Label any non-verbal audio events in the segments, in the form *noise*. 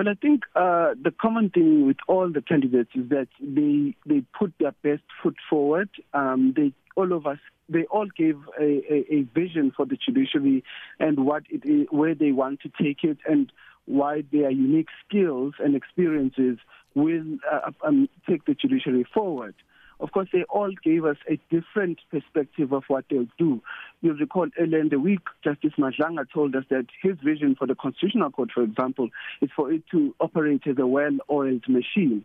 Well, I think uh, the common thing with all the candidates is that they they put their best foot forward. Um, they all of us they all gave a, a, a vision for the judiciary and what it is, where they want to take it and why their unique skills and experiences will uh, um, take the judiciary forward. Of course, they all gave us a different perspective of what they'll do. You'll recall earlier in the week, Justice Madlanga told us that his vision for the Constitutional Court, for example, is for it to operate as a well-oiled machine.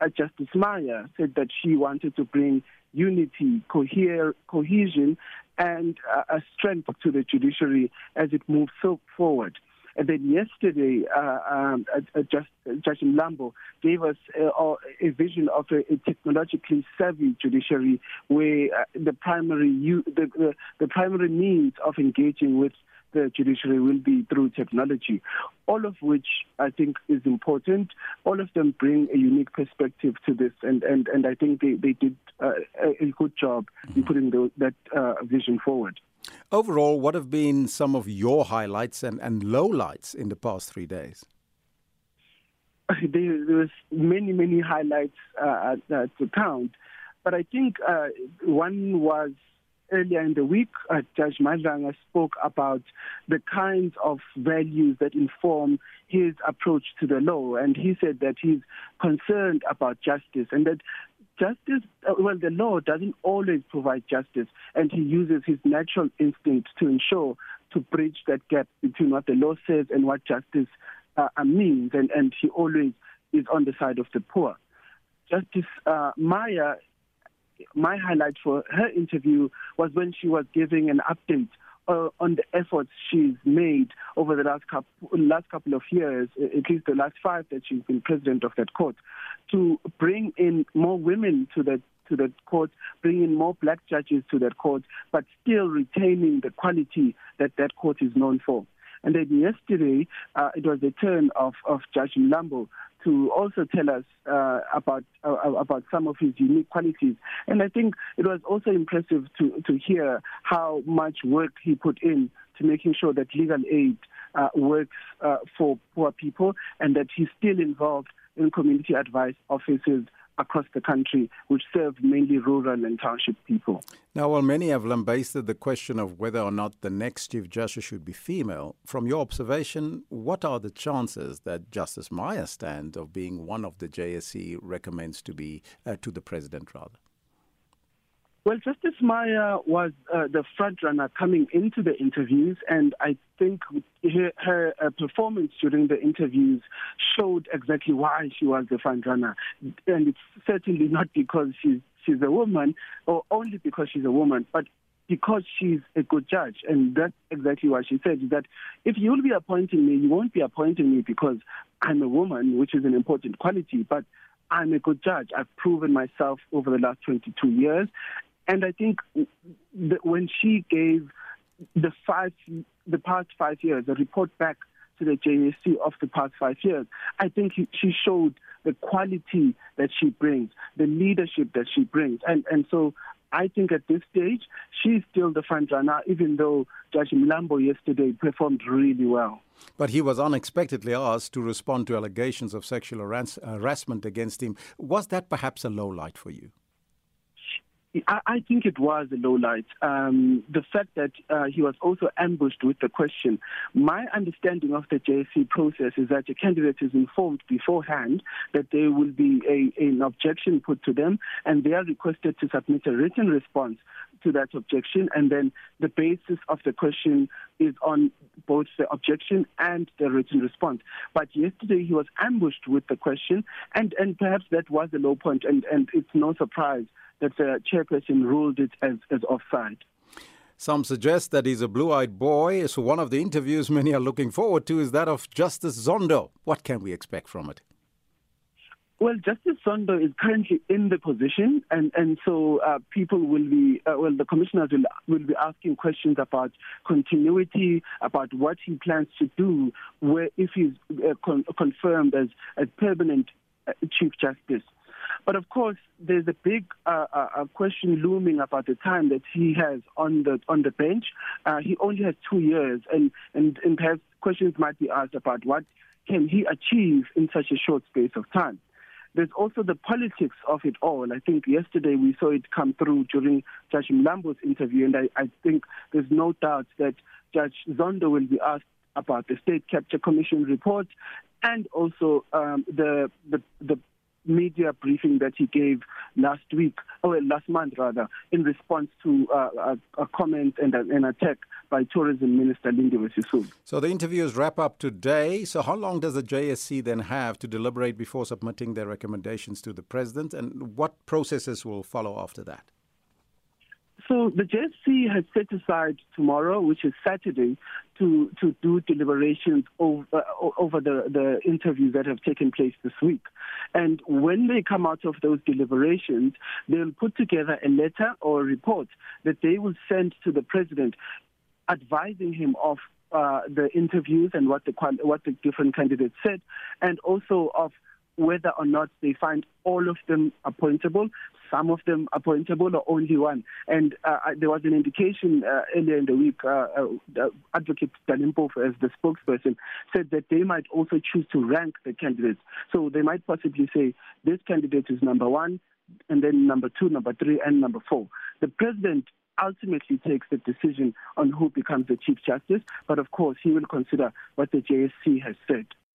Uh, Justice Maya said that she wanted to bring unity, cohesion, and uh, a strength to the judiciary as it moves so forward. And then yesterday, uh, um, uh, Just, Judge Mlambo gave us uh, a vision of a, a, technologically savvy judiciary, where uh, the primary the, the, the primary means of engaging with the judiciary will be through technology, all of which I think is important. All of them bring a unique perspective to this, and, and, and I think they, they did uh, a good job in putting the, that uh, vision forward. Overall, what have been some of your highlights and, and lowlights in the past three days? *laughs* There, there was many, many highlights uh, uh, to count, but I think uh, one was earlier in the week. Uh, Judge Madlanga spoke about the kinds of values that inform his approach to the law, and he said that he's concerned about justice and that justice, uh, well, the law doesn't always provide justice, and he uses his natural instinct to ensure to bridge that gap between what the law says and what justice uh, means, and, and he always is on the side of the poor. Justice uh, Maya, my highlight for her interview was when she was giving an update uh, on the efforts she's made over the last couple, last couple of years, at least the last five that she's been president of that court, to bring in more women to the to the court, bring in more black judges to that court, but still retaining the quality that that court is known for. And then yesterday, uh, it was the turn of, of Judge Mlambo to also tell us uh, about uh, about some of his unique qualities. And I think it was also impressive to to hear how much work he put in to making sure that legal aid uh, works uh, for poor people, and that he's still involved in community advice offices across the country, which serve mainly rural and township people. Now, while many have lambasted the question of whether or not the next Chief Justice should be female, from your observation, what are the chances that Justice Maya stand of being one of the JSC recommends to be uh, to the President, rather? Well, Justice Maya was uh, the front runner coming into the interviews, and I think her, her uh, performance during the interviews showed exactly why she was the front runner. And it's certainly not because she's she's a woman, or only because she's a woman, but because she's a good judge. And that's exactly what she said, that if you'll be appointing me, you won't be appointing me because I'm a woman, which is an important quality, but I'm a good judge. I've proven myself over the last 22 years, and I think that when she gave the five, the past five years, a report back to the JSC of the past five years, I think she showed the quality that she brings, the leadership that she brings, and and so I think at this stage she's still the front runner, even though Judge Mlambo yesterday performed really well. But he was unexpectedly asked to respond to allegations of sexual harassment against him. Was that perhaps a low light for you? I, think it was a low light. Um, the fact that uh, he was also ambushed with the question. My understanding of the JSC process is that a candidate is informed beforehand that there will be a, an objection put to them, and they are requested to submit a written response to that objection, and then the basis of the question is on both the objection and the written response. But yesterday he was ambushed with the question, and, and perhaps that was the low point, and, and it's no surprise that the chairperson ruled it as, as offside. Some suggest that he's a blue eyed boy, so one of the interviews many are looking forward to is that of Justice Zondo. What can we expect from it? Well, Justice Zondo is currently in the position, and, and so uh, people will be, uh, well, the commissioners will, will be asking questions about continuity, about what he plans to do where, if he's uh, con- confirmed as a permanent uh, Chief Justice. But of course, there's a big uh, uh, question looming about the time that he has on the on the bench. Uh, he only has two years, and, and and perhaps questions might be asked about what can he achieve in such a short space of time? There's also the politics of it all. I think yesterday we saw it come through during Judge Mlambo's interview, and I, I think there's no doubt that Judge Zondo will be asked about the State Capture Commission report and also um, the, the, the media briefing that he gave last week, or last month rather, in response to uh, a, a, comment and a, an attack by Tourism Minister Lindiwe Sisulu. So the interviews wrap up today. So how long does the JSC then have to deliberate before submitting their recommendations to the president, and what processes will follow after that? So the JSC has set aside tomorrow, which is Saturday, to, to do deliberations over, uh, over the, the interviews that have taken place this week. And when they come out of those deliberations, they'll put together a letter or a report that they will send to the president advising him of uh, the interviews and what the what the different candidates said, and also of whether or not they find all of them appointable, some of them appointable, or only one. And uh, there was an indication uh, earlier in the week, uh, uh, Advocate Dali Mpofu, as the spokesperson, said that they might also choose to rank the candidates. So they might possibly say this candidate is number one, and then number two, number three, and number four. The president ultimately takes the decision on who becomes the Chief Justice, but of course he will consider what the JSC has said.